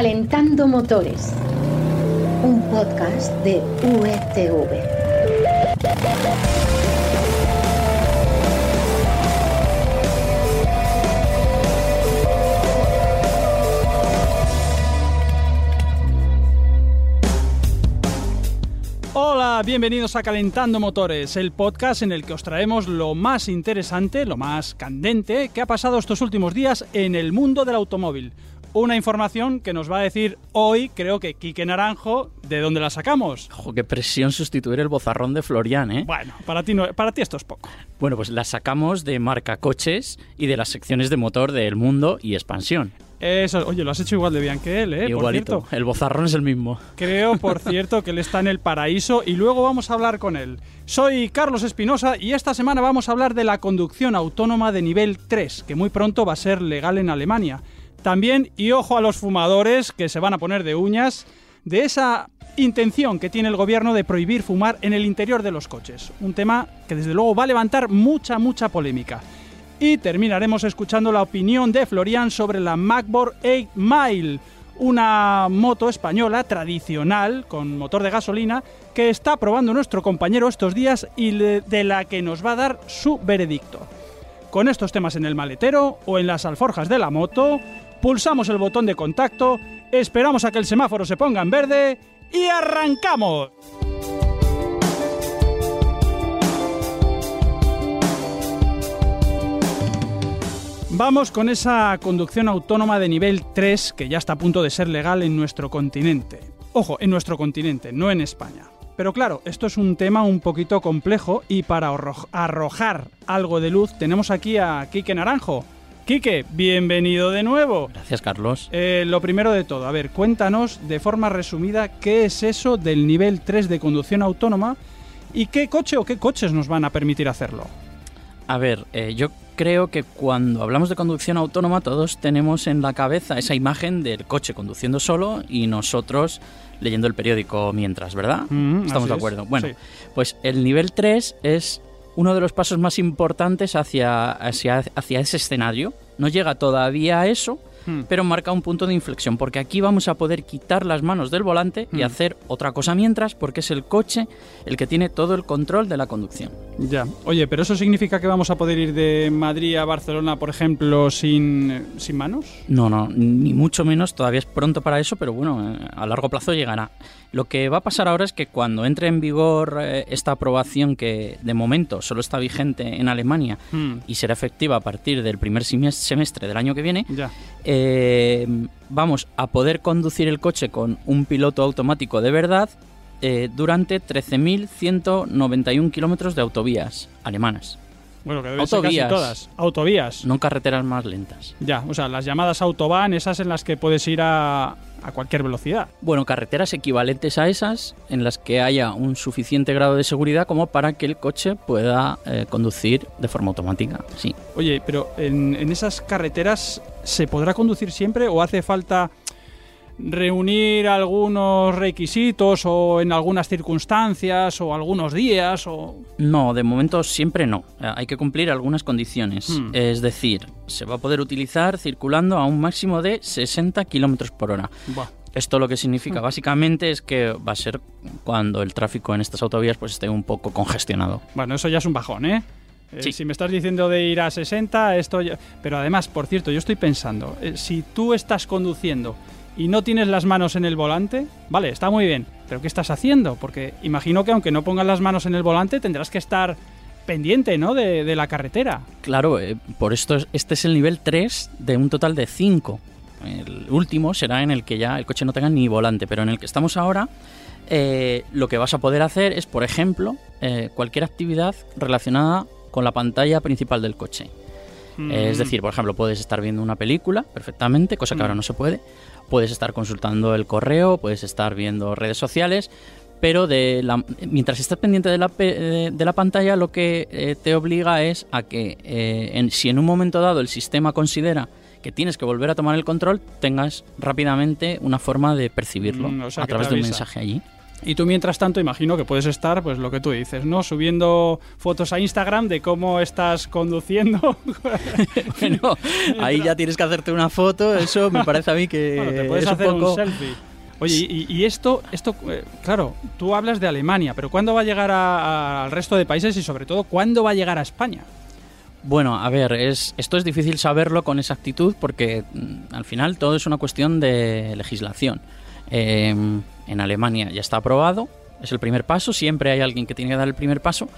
Calentando Motores, un podcast de UETV. Hola, bienvenidos a Calentando Motores, el podcast en el que os traemos lo más interesante, lo más candente que ha pasado estos últimos días en el mundo del automóvil. Una información que nos va a decir hoy, creo que Quique Naranjo, ¿de dónde la sacamos? Ojo, qué presión sustituir el bozarrón de Florian, ¿eh? Bueno, para ti, no, para ti esto es poco. Bueno, pues la sacamos de marca coches y de las secciones de motor de El Mundo y Expansión. Eso, oye, lo has hecho igual de bien que él, ¿eh? Por Igualito, cierto. el bozarrón es el mismo. Creo, por cierto, que él está en el paraíso y luego vamos a hablar con él. Soy Carlos Espinosa y esta semana vamos a hablar de la conducción autónoma de nivel 3, que muy pronto va a ser legal en Alemania. También, y ojo a los fumadores que se van a poner de uñas, de esa intención que tiene el gobierno de prohibir fumar en el interior de los coches. Un tema que desde luego va a levantar mucha, mucha polémica. Y terminaremos escuchando la opinión de Florian sobre la MacBook 8 Mile, una moto española tradicional con motor de gasolina que está probando nuestro compañero estos días y de la que nos va a dar su veredicto. Con estos temas en el maletero o en las alforjas de la moto, pulsamos el botón de contacto, esperamos a que el semáforo se ponga en verde y arrancamos. Vamos con esa conducción autónoma de nivel 3 que ya está a punto de ser legal en nuestro continente. Ojo, en nuestro continente, no en España. Pero claro, esto es un tema un poquito complejo y para arro- arrojar algo de luz tenemos aquí a Quique Naranjo. Quique, bienvenido de nuevo. Gracias, Carlos. Eh, lo primero de todo, a ver, cuéntanos de forma resumida qué es eso del nivel 3 de conducción autónoma y qué coche o qué coches nos van a permitir hacerlo. A ver, eh, yo creo que cuando hablamos de conducción autónoma todos tenemos en la cabeza esa imagen del coche conduciendo solo y nosotros leyendo el periódico mientras, ¿verdad? Mm, Estamos de es, acuerdo. Bueno, sí. pues el nivel 3 es uno de los pasos más importantes hacia, hacia, hacia ese escenario. No llega todavía a eso, Hmm. pero marca un punto de inflexión, porque aquí vamos a poder quitar las manos del volante y Mm. hacer otra cosa mientras, porque es el coche el que tiene todo el control de la conducción. Ya. Oye, pero eso significa que vamos a poder ir de Madrid a Barcelona, por ejemplo, sin, sin manos? No, no, ni mucho menos, todavía es pronto para eso, pero bueno, eh, a largo plazo llegará. Lo que va a pasar ahora es que cuando entre en vigor eh, esta aprobación que de momento solo está vigente en Alemania Hmm, y será efectiva a partir del primer semes- semestre del año que viene, Ya. eh, vamos a poder conducir el coche con un piloto automático de verdad eh, durante 13.191 kilómetros de autovías alemanas, Bueno, que deben ser casi Autovías. todas. Autovías. no carreteras más lentas. Ya, o sea, las llamadas autobahn, esas en las que puedes ir a, a cualquier velocidad. Bueno, carreteras equivalentes a esas en las que haya un suficiente grado de seguridad como para que el coche pueda eh, conducir de forma automática. Sí. Oye, pero en, en esas carreteras, ¿se podrá conducir siempre o hace falta reunir algunos requisitos o en algunas circunstancias o algunos días o... No, de momento siempre no. Eh, Hay que cumplir algunas condiciones. Hmm. Es decir, se va a poder utilizar circulando a un máximo de 60 kilómetros por hora. Buah. Esto lo que significa Hmm. básicamente es que va a ser cuando el tráfico en estas autovías pues esté un poco congestionado. Bueno, eso ya es un bajón, ¿eh? Eh, Sí. Si me estás diciendo de ir a 60, esto ya... Pero además, por cierto, yo estoy pensando, eh, si tú estás conduciendo y no tienes las manos en el volante, vale, está muy bien, pero ¿qué estás haciendo? Porque imagino que aunque no pongas las manos en el volante, tendrás que estar pendiente, ¿no? De, de la carretera. Claro, eh, por esto es- este es el nivel 3 de un total de 5. El último será en el que ya el coche no tenga ni volante, pero en el que estamos ahora, eh, lo que vas a poder hacer es, por ejemplo, eh, cualquier actividad relacionada con la pantalla principal del coche. Eh, es Mm. decir, por ejemplo, puedes estar viendo una película perfectamente, cosa que Mm. ahora no se puede. Puedes estar consultando el correo, puedes estar viendo redes sociales, pero de la- mientras estás pendiente de la, pe- de- de la pantalla, lo que eh, te obliga es a que eh, en- si en un momento dado el sistema considera que tienes que volver a tomar el control, tengas rápidamente una forma de percibirlo Mm, o sea, a través de un mensaje allí. Y tú mientras tanto imagino que puedes estar, pues lo que tú dices, ¿no? Subiendo fotos a Instagram de cómo estás conduciendo. bueno, ahí ya tienes que hacerte una foto, eso me parece a mí que bueno, te puedes es hacer un poco... un selfie. Oye, y, y esto, esto eh, claro, tú hablas de Alemania, pero ¿cuándo va a llegar a- a- al resto de países y sobre todo, ¿cuándo va a llegar a España? Bueno, a ver, es, esto es difícil saberlo con exactitud porque mm, al final todo es una cuestión de legislación. Eh, en Alemania ya está aprobado, es el primer paso, siempre hay alguien que tiene que dar el primer paso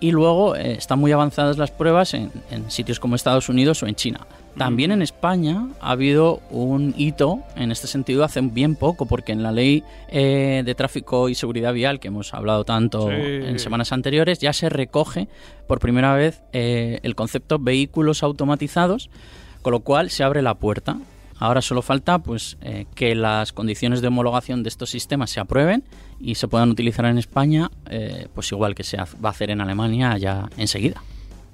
y luego eh, están muy avanzadas las pruebas en, en sitios como Estados Unidos o en China. También en España ha habido un hito en este sentido hace bien poco, porque en la ley eh, de tráfico y seguridad vial, que hemos hablado tanto Sí. en semanas anteriores, ya se recoge por primera vez eh, el concepto vehículos automatizados, con lo cual se abre la puerta. Ahora solo falta pues eh, que las condiciones de homologación de estos sistemas se aprueben y se puedan utilizar en España, eh, pues igual que se va a hacer en Alemania ya enseguida.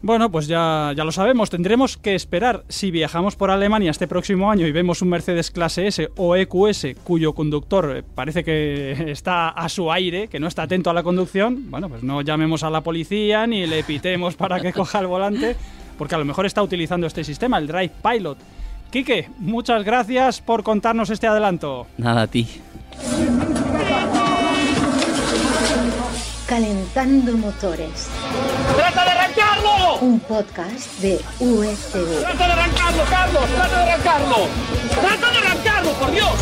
Bueno, pues ya, ya lo sabemos, tendremos que esperar si viajamos por Alemania este próximo año y vemos un Mercedes clase S o EQS cuyo conductor eh, parece que está a su aire, que no está atento a la conducción, bueno, pues no llamemos a la policía ni le pitemos para que coja el volante, porque a lo mejor está utilizando este sistema, el Drive Pilot. Quique, muchas gracias por contarnos este adelanto. Nada a ti. Calentando motores. ¡Trata de arrancarlo! Un podcast de USV. ¡Trata de arrancarlo, Carlos! ¡Trata de arrancarlo! ¡Trata de arrancarlo, por Dios!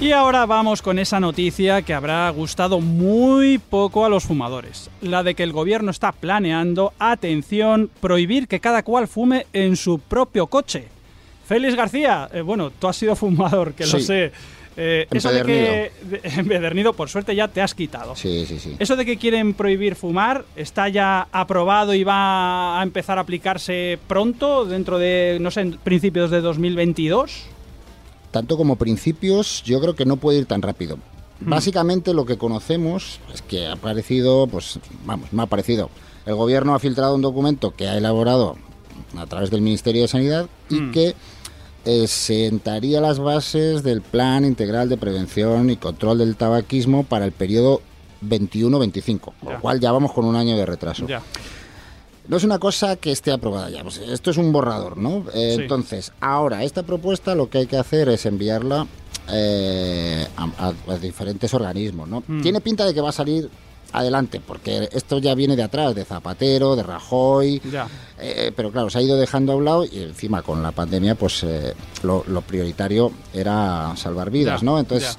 Y ahora vamos con esa noticia que habrá gustado muy poco a los fumadores. La de que el gobierno está planeando, atención, prohibir que cada cual fume en su propio coche. Félix García, eh, bueno, tú has sido fumador, que lo sé. Eh, eso de que... de- empedernido, por suerte ya te has quitado. Sí, sí, sí. Eso de que quieren prohibir fumar está ya aprobado y va a empezar a aplicarse pronto, dentro de, no sé, en principios de 2022. Tanto como principios, yo creo que no puede ir tan rápido. Básicamente lo que conocemos es que ha aparecido, pues vamos, me ha parecido. El gobierno ha filtrado un documento que ha elaborado a través del Ministerio de Sanidad y Mm. que eh, sentaría las bases del Plan Integral de Prevención y Control del Tabaquismo para el periodo 21-25, con lo cual ya vamos con un año de retraso. Ya. No es una cosa que esté aprobada ya, pues esto es un borrador, ¿no? Eh, Sí. Entonces, ahora, esta propuesta lo que hay que hacer es enviarla eh, a, a- a diferentes organismos, ¿no? Mm. Tiene pinta de que va a salir adelante, porque esto ya viene de atrás, de Zapatero, de Rajoy, Ya. eh, pero claro, se ha ido dejando a un lado y encima con la pandemia, pues eh, lo, lo prioritario era salvar vidas, Ya, ¿no? Entonces,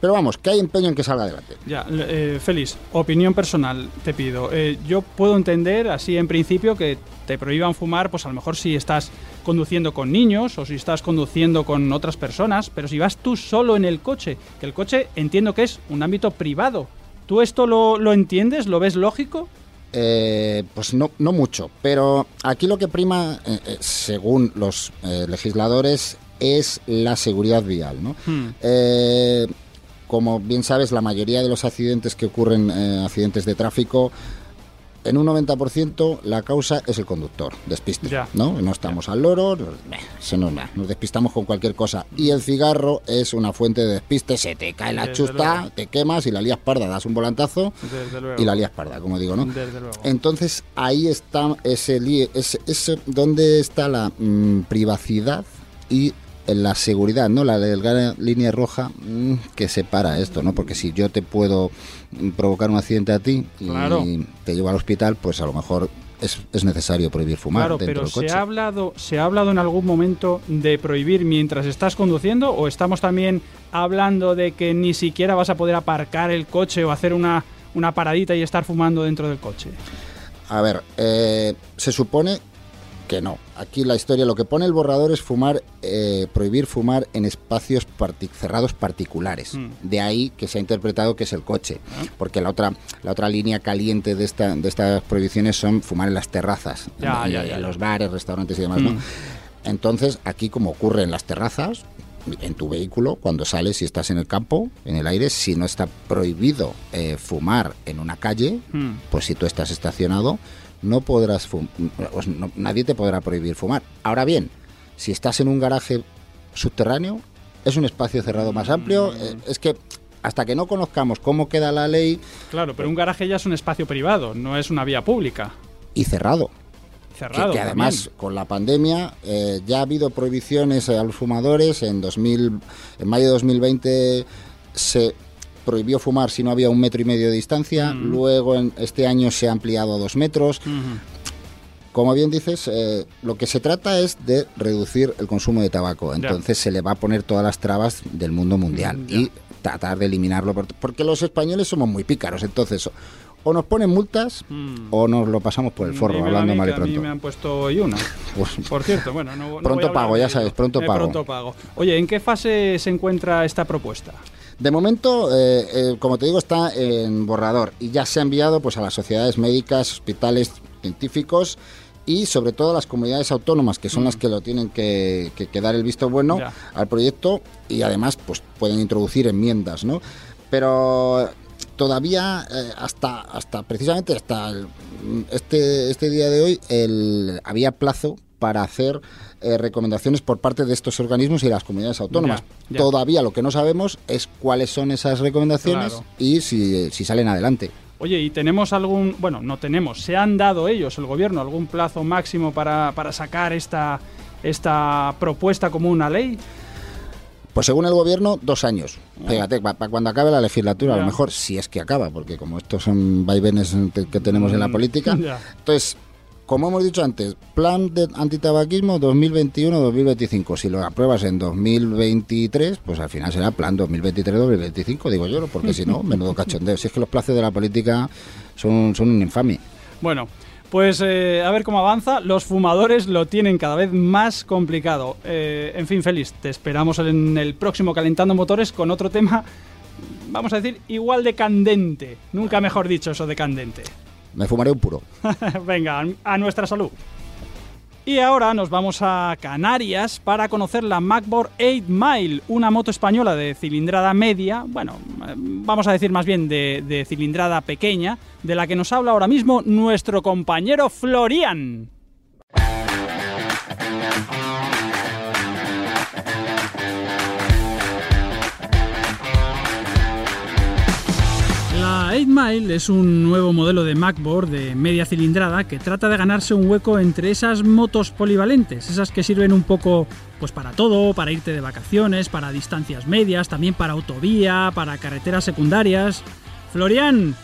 pero vamos, que hay empeño en que salga adelante. Ya, eh, Félix, opinión personal te pido. Eh, yo puedo entender, así en principio, que te prohíban fumar, pues a lo mejor si estás conduciendo con niños o si estás conduciendo con otras personas, pero si vas tú solo en el coche, que el coche entiendo que es un ámbito privado. ¿Tú esto lo, lo entiendes? ¿Lo ves lógico? Eh, pues no, no mucho, pero aquí lo que prima, eh, eh, según los eh, legisladores, es la seguridad vial. ¿no? Hmm. Como bien sabes, la mayoría de los accidentes que ocurren, accidentes de tráfico, en un 90% la causa es el conductor, despiste. Ya. ¿no? no estamos al loro, se nos, nos despistamos con cualquier cosa. Y el cigarro es una fuente de despiste, se te cae la Desde chusta, luego. te quemas y la lías parda, das un volantazo y la lías parda, como digo, ¿no? Desde luego. Entonces ahí está ese, ese, ese- donde está la mm, privacidad y la seguridad, ¿no? La delgada línea roja mm, que separa esto, ¿no? Porque si yo te puedo provocar un accidente a ti y Claro. te llevo al hospital, pues a lo mejor es, es necesario prohibir fumar Claro, dentro pero del coche. ¿se ha, hablado, ¿se ha hablado en algún momento de prohibir mientras estás conduciendo o estamos también hablando de que ni siquiera vas a poder aparcar el coche o hacer una, una paradita y estar fumando dentro del coche? A ver, eh, se supone que no. Aquí la historia, lo que pone el borrador es fumar, eh, prohibir fumar en espacios cerrados particulares. Mm. De ahí que se ha interpretado que es el coche, Ah. porque la otra, la otra línea caliente de esta, de estas prohibiciones son fumar en las terrazas, Ya, en, ya, ya, los bares, restaurantes y demás. ¿no? Mm. Entonces, aquí como ocurre en las terrazas, en tu vehículo, cuando sales y estás en el campo, en el aire, si no está prohibido eh, fumar en una calle, Mm. pues si tú estás estacionado, no podrás fum- pues no- nadie te podrá prohibir fumar. Ahora bien, si estás en un garaje subterráneo, es un espacio cerrado más amplio, eh, es que hasta que no conozcamos cómo queda la ley Claro, pero un garaje ya es un espacio privado, no es una vía pública. y cerrado. Que, Cerrado. que además también. con la pandemia eh, ya ha habido prohibiciones a los fumadores. En 2000, en mayo de 2020 se prohibió fumar si no había un metro y medio de distancia. Mm. Luego en este año se ha ampliado a dos metros. Como bien dices, eh, lo que se trata es de reducir el consumo de tabaco. Entonces se le va a poner todas las trabas del mundo mundial y tratar de eliminarlo. por- Porque los españoles somos muy pícaros. Entonces, o nos ponen multas Mm. o nos lo pasamos por el forro, Dímelo hablando mal y que A mí pronto. me han puesto hoy una. Pues, Por cierto, bueno, no, no Pronto voy a hablar pago, ya sabes, pronto Eh, pago. Pronto pago. Oye, ¿en qué fase se encuentra esta propuesta? De momento, eh, eh, como te digo, está en borrador y ya se ha enviado pues, a las sociedades médicas, hospitales científicos y sobre todo a las comunidades autónomas, que son las que lo tienen que, que- que dar el visto bueno Mm. Ya. al proyecto y además pues pueden introducir enmiendas, ¿no? Pero todavía eh, hasta hasta precisamente hasta el- este este día de hoy el, había plazo para hacer eh, recomendaciones por parte de estos organismos y las comunidades autónomas. Ya, ya. Todavía lo que no sabemos es cuáles son esas recomendaciones Claro. y si, si salen adelante. Oye, ¿y tenemos algún, bueno, no tenemos, se han dado ellos, el gobierno, algún plazo máximo para, para sacar esta, esta propuesta como una ley? Pues según el gobierno, dos años. Fíjate, para cuando acabe la legislatura, a lo mejor, si es que acaba, porque como estos son vaivenes que tenemos en la Mm, política. Entonces, como hemos dicho antes, plan de antitabaquismo 2021-2025. Si lo apruebas en 2023, pues al final será plan 2023-2025, digo yo, porque si no, menudo cachondeo. Si es que los plazos de la política son, son un infame. Bueno, pues eh, a ver cómo avanza. Los fumadores lo tienen cada vez más complicado. Eh, en fin, Félix, te esperamos en el próximo Calentando Motores con otro tema, vamos a decir, igual de candente. Nunca mejor dicho eso de candente. Me fumaré un puro. Venga, a nuestra salud. Y ahora nos vamos a Canarias para conocer la Macbor 8 Mile, una moto española de cilindrada media, bueno, eh, vamos a decir más bien de, de cilindrada pequeña, de la que nos habla ahora mismo nuestro compañero Florian. La 8 Mile es un nuevo modelo de Macboard de media cilindrada que trata de ganarse un hueco entre esas motos polivalentes, esas que sirven un poco pues para todo, para irte de vacaciones, para distancias medias, también para autovía, para carreteras secundarias. Florian,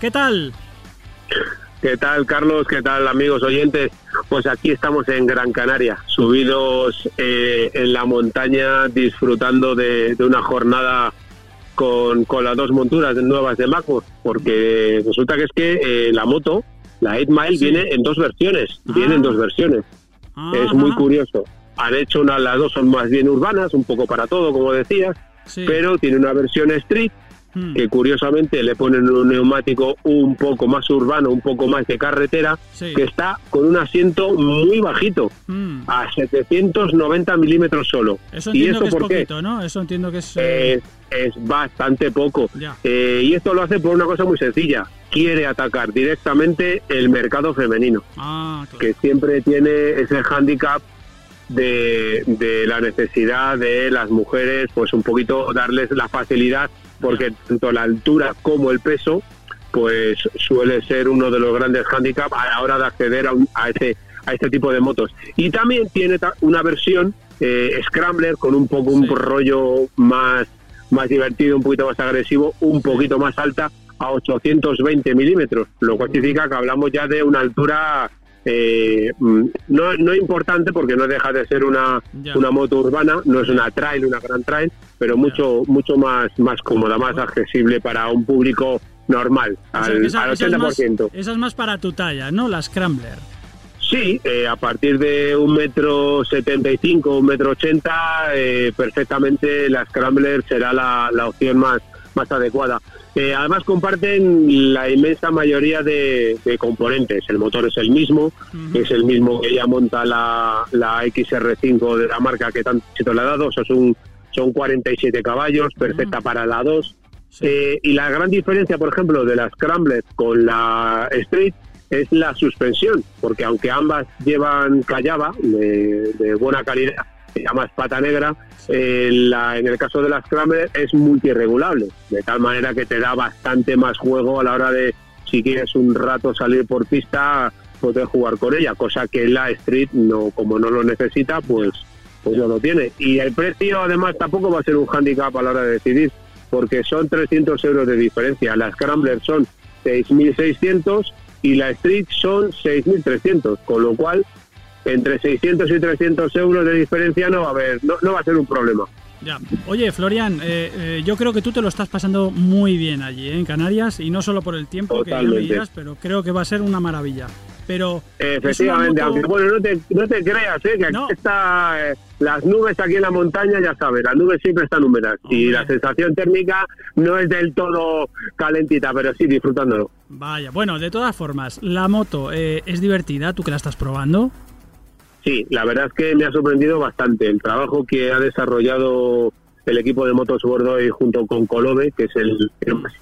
¿qué tal? ¿Qué tal, Carlos? ¿Qué tal, amigos oyentes? Pues aquí estamos en Gran Canaria, subidos eh, en la montaña, disfrutando de una jornada con, con las dos monturas nuevas de Macbook, porque resulta que es que eh, la moto, la 8 Mile, Sí. viene en dos versiones. Ah. Viene en dos versiones. Es muy Ajá, curioso. Han hecho una, las dos son más bien urbanas, un poco para todo, como decías, sí. pero tiene una versión street Hmm, que curiosamente le ponen un neumático un poco más urbano, un poco más de carretera, sí. que está con un asiento muy bajito, Hmm, a 790 milímetros solo. Eso ¿Y entiendo eso que es por qué? poquito, ¿no? Eso entiendo que es... eh, Es, bastante poco. Eh, y esto lo hace por una cosa muy sencilla. Quiere atacar directamente el mercado femenino, Ah, claro. que siempre tiene ese hándicap de, de la necesidad de las mujeres, pues un poquito darles la facilidad, porque tanto la altura como el peso, pues suele ser uno de los grandes hándicaps a la hora de acceder a, un- a ese a este tipo de motos. Y también tiene ta- una versión eh, Scrambler con un poco un rollo más más divertido, un poquito más agresivo, un poquito más alta a 820 milímetros, lo cual significa que hablamos ya de una altura eh, mm, no, no importante porque no deja de ser una, una moto urbana, no es una trail, una gran trail, pero mucho mucho más más cómoda, más accesible para un público normal, O sea, al, esa- al esa es más- 80%. esa es más para tu talla, ¿no? La Scrambler. Sí, eh, a partir de un metro setenta y cinco, un metro ochenta, eh, perfectamente la Scrambler será la, la opción más, más adecuada. Además comparten la inmensa mayoría de, de componentes. El motor es el mismo, es el mismo que ya monta la, la XR5 de la marca que tanto éxito le ha dado. O sea, son, son 47 caballos, perfecta para la 2. Sí. Eh, y la gran diferencia, por ejemplo, de la Scrambler con la Street es la suspensión, porque aunque ambas llevan callaba de, de buena calidad, se llama espata negra, eh, en el caso de la Scrambler es multirregulable, de tal manera que te da bastante más juego a la hora de, si quieres un rato salir por pista, poder jugar con ella, cosa que la Street, no como no lo necesita, pues, pues no lo tiene. Y el precio, además, tampoco va a ser un handicap a la hora de decidir, porque son 300 euros de diferencia. La Scrambler son 6.600 y la Street son 6.300, con lo cual entre 600 y 300 euros de diferencia no va a haber, no, no va a ser un problema. Ya. Oye, Florian, eh, eh, yo creo que tú te lo estás pasando muy bien allí, ¿eh? en Canarias, y no solo por el tiempo que ya me Totalmente. dirás, pero creo que va a ser una maravilla. Pero Efectivamente, aunque bueno, no te, no te creas, ¿eh? que aquí No. está, eh, las nubes aquí en la montaña, ya sabes, las nubes siempre están húmedas y la sensación térmica no es del todo calentita, pero sí disfrutándolo. Vaya, bueno, de todas formas, la moto eh, es divertida, tú que la estás probando. Sí, la verdad es que me ha sorprendido bastante el trabajo que ha desarrollado el equipo de Motos Bordeaux junto con Colobe, que es el que más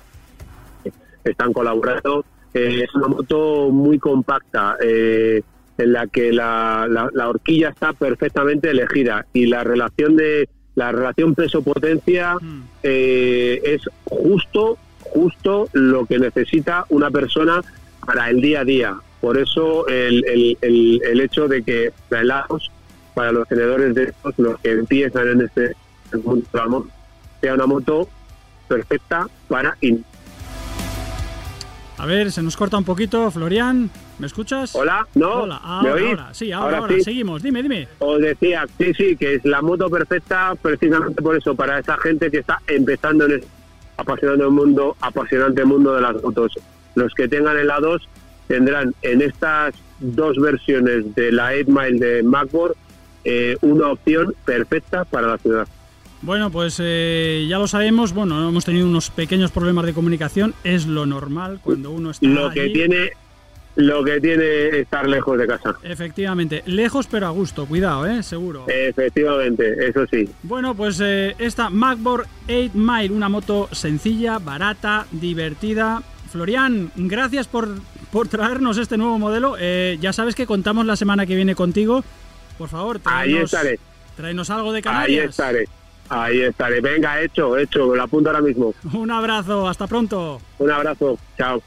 están colaborando. Eh, es una moto muy compacta, eh, en la que la, la- la horquilla está perfectamente elegida y la relación de la relación peso-potencia Mm. eh, es justo, justo lo que necesita una persona para el día a día. Por eso el, el, el, el hecho de que la helados para los tenedores de estos, los que empiezan en este mundo de la moto, sea una moto perfecta para in- A ver, se nos corta un poquito, Florian, ¿me escuchas? Hola, ¿no? Hola, ¿Me ahora, oís? ahora, sí, ahora, ahora, sí. seguimos, dime, dime. Os decía, sí, sí, que es la moto perfecta precisamente por eso, para esa gente que está empezando en el apasionante mundo, apasionante mundo de las motos. Los que tengan helados tendrán en estas dos versiones de la 8 Mile de Macboard eh, una opción perfecta para la ciudad. Bueno, pues eh, ya lo sabemos, bueno, hemos tenido unos pequeños problemas de comunicación, es lo normal cuando uno está Lo que tiene lo que tiene estar lejos de casa. Efectivamente, lejos pero a gusto, cuidado, ¿eh? Seguro. Efectivamente, eso sí. Bueno, pues eh, esta MacBoard 8 Mile, una moto sencilla, barata, divertida. Florian, gracias por, por traernos este nuevo modelo. Eh, ya sabes que contamos la semana que viene contigo. Por favor, Ahí tráenos, estaré, tráenos algo de ahí Canarias. estaré, ahí estaré. Venga, hecho, hecho, lo apunto ahora mismo. Un abrazo, hasta pronto. Un abrazo, chao.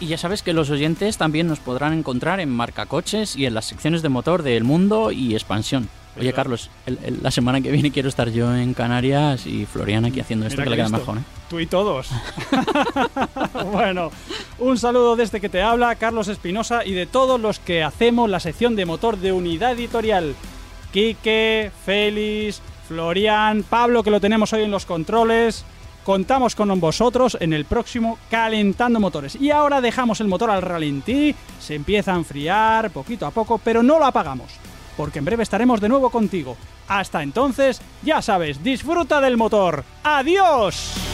Y ya sabes que los oyentes también nos podrán encontrar en Marcacoches y en las secciones de motor de El Mundo y Expansión. Oye, Carlos, el- el- la semana que viene quiero estar yo en Canarias y Florian aquí haciendo esto Mira que le que queda mejor, ¿eh? Tú y todos. bueno, un saludo de este que te habla, Carlos Espinosa, y de todos los que hacemos la sección de motor de unidad editorial. Quique, Félix, Florian, Pablo, que lo tenemos hoy en los controles. Contamos con vosotros en el próximo Calentando Motores. Y ahora dejamos el motor al ralentí, se empieza a enfriar poquito a poco, pero no lo apagamos, porque en breve estaremos de nuevo contigo. Hasta entonces, ya sabes, disfruta del motor. ¡Adiós!